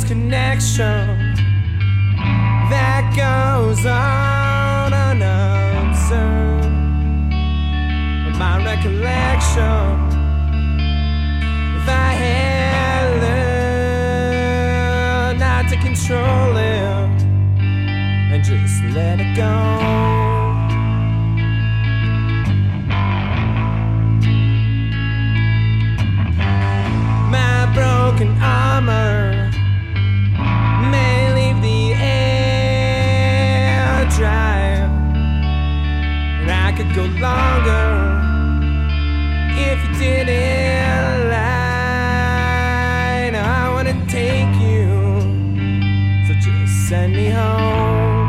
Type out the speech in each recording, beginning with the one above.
this connection that goes on unobserved. My recollection, if I had learned not to control it and just let it go. Could go longer if you didn't lie. Now I wanna take you, so just send me home.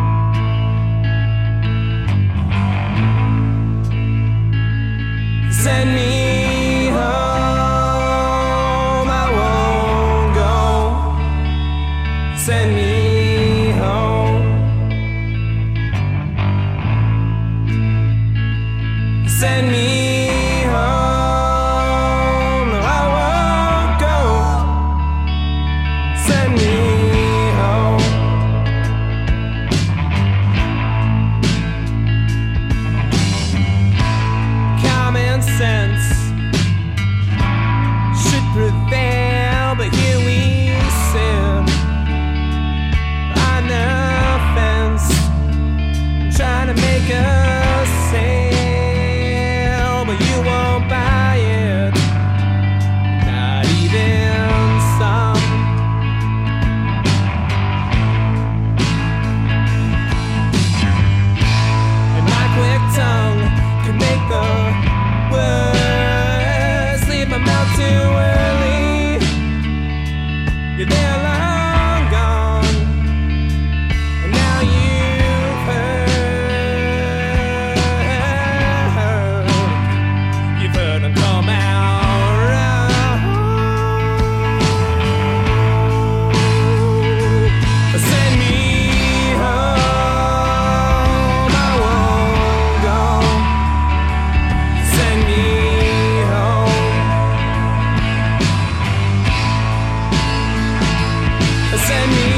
Send me Send me you won't buy it, not even some. And my quick tongue can make the words leave my mouth too early. You're there Come. Send me home. I won't go. Send me home. Send me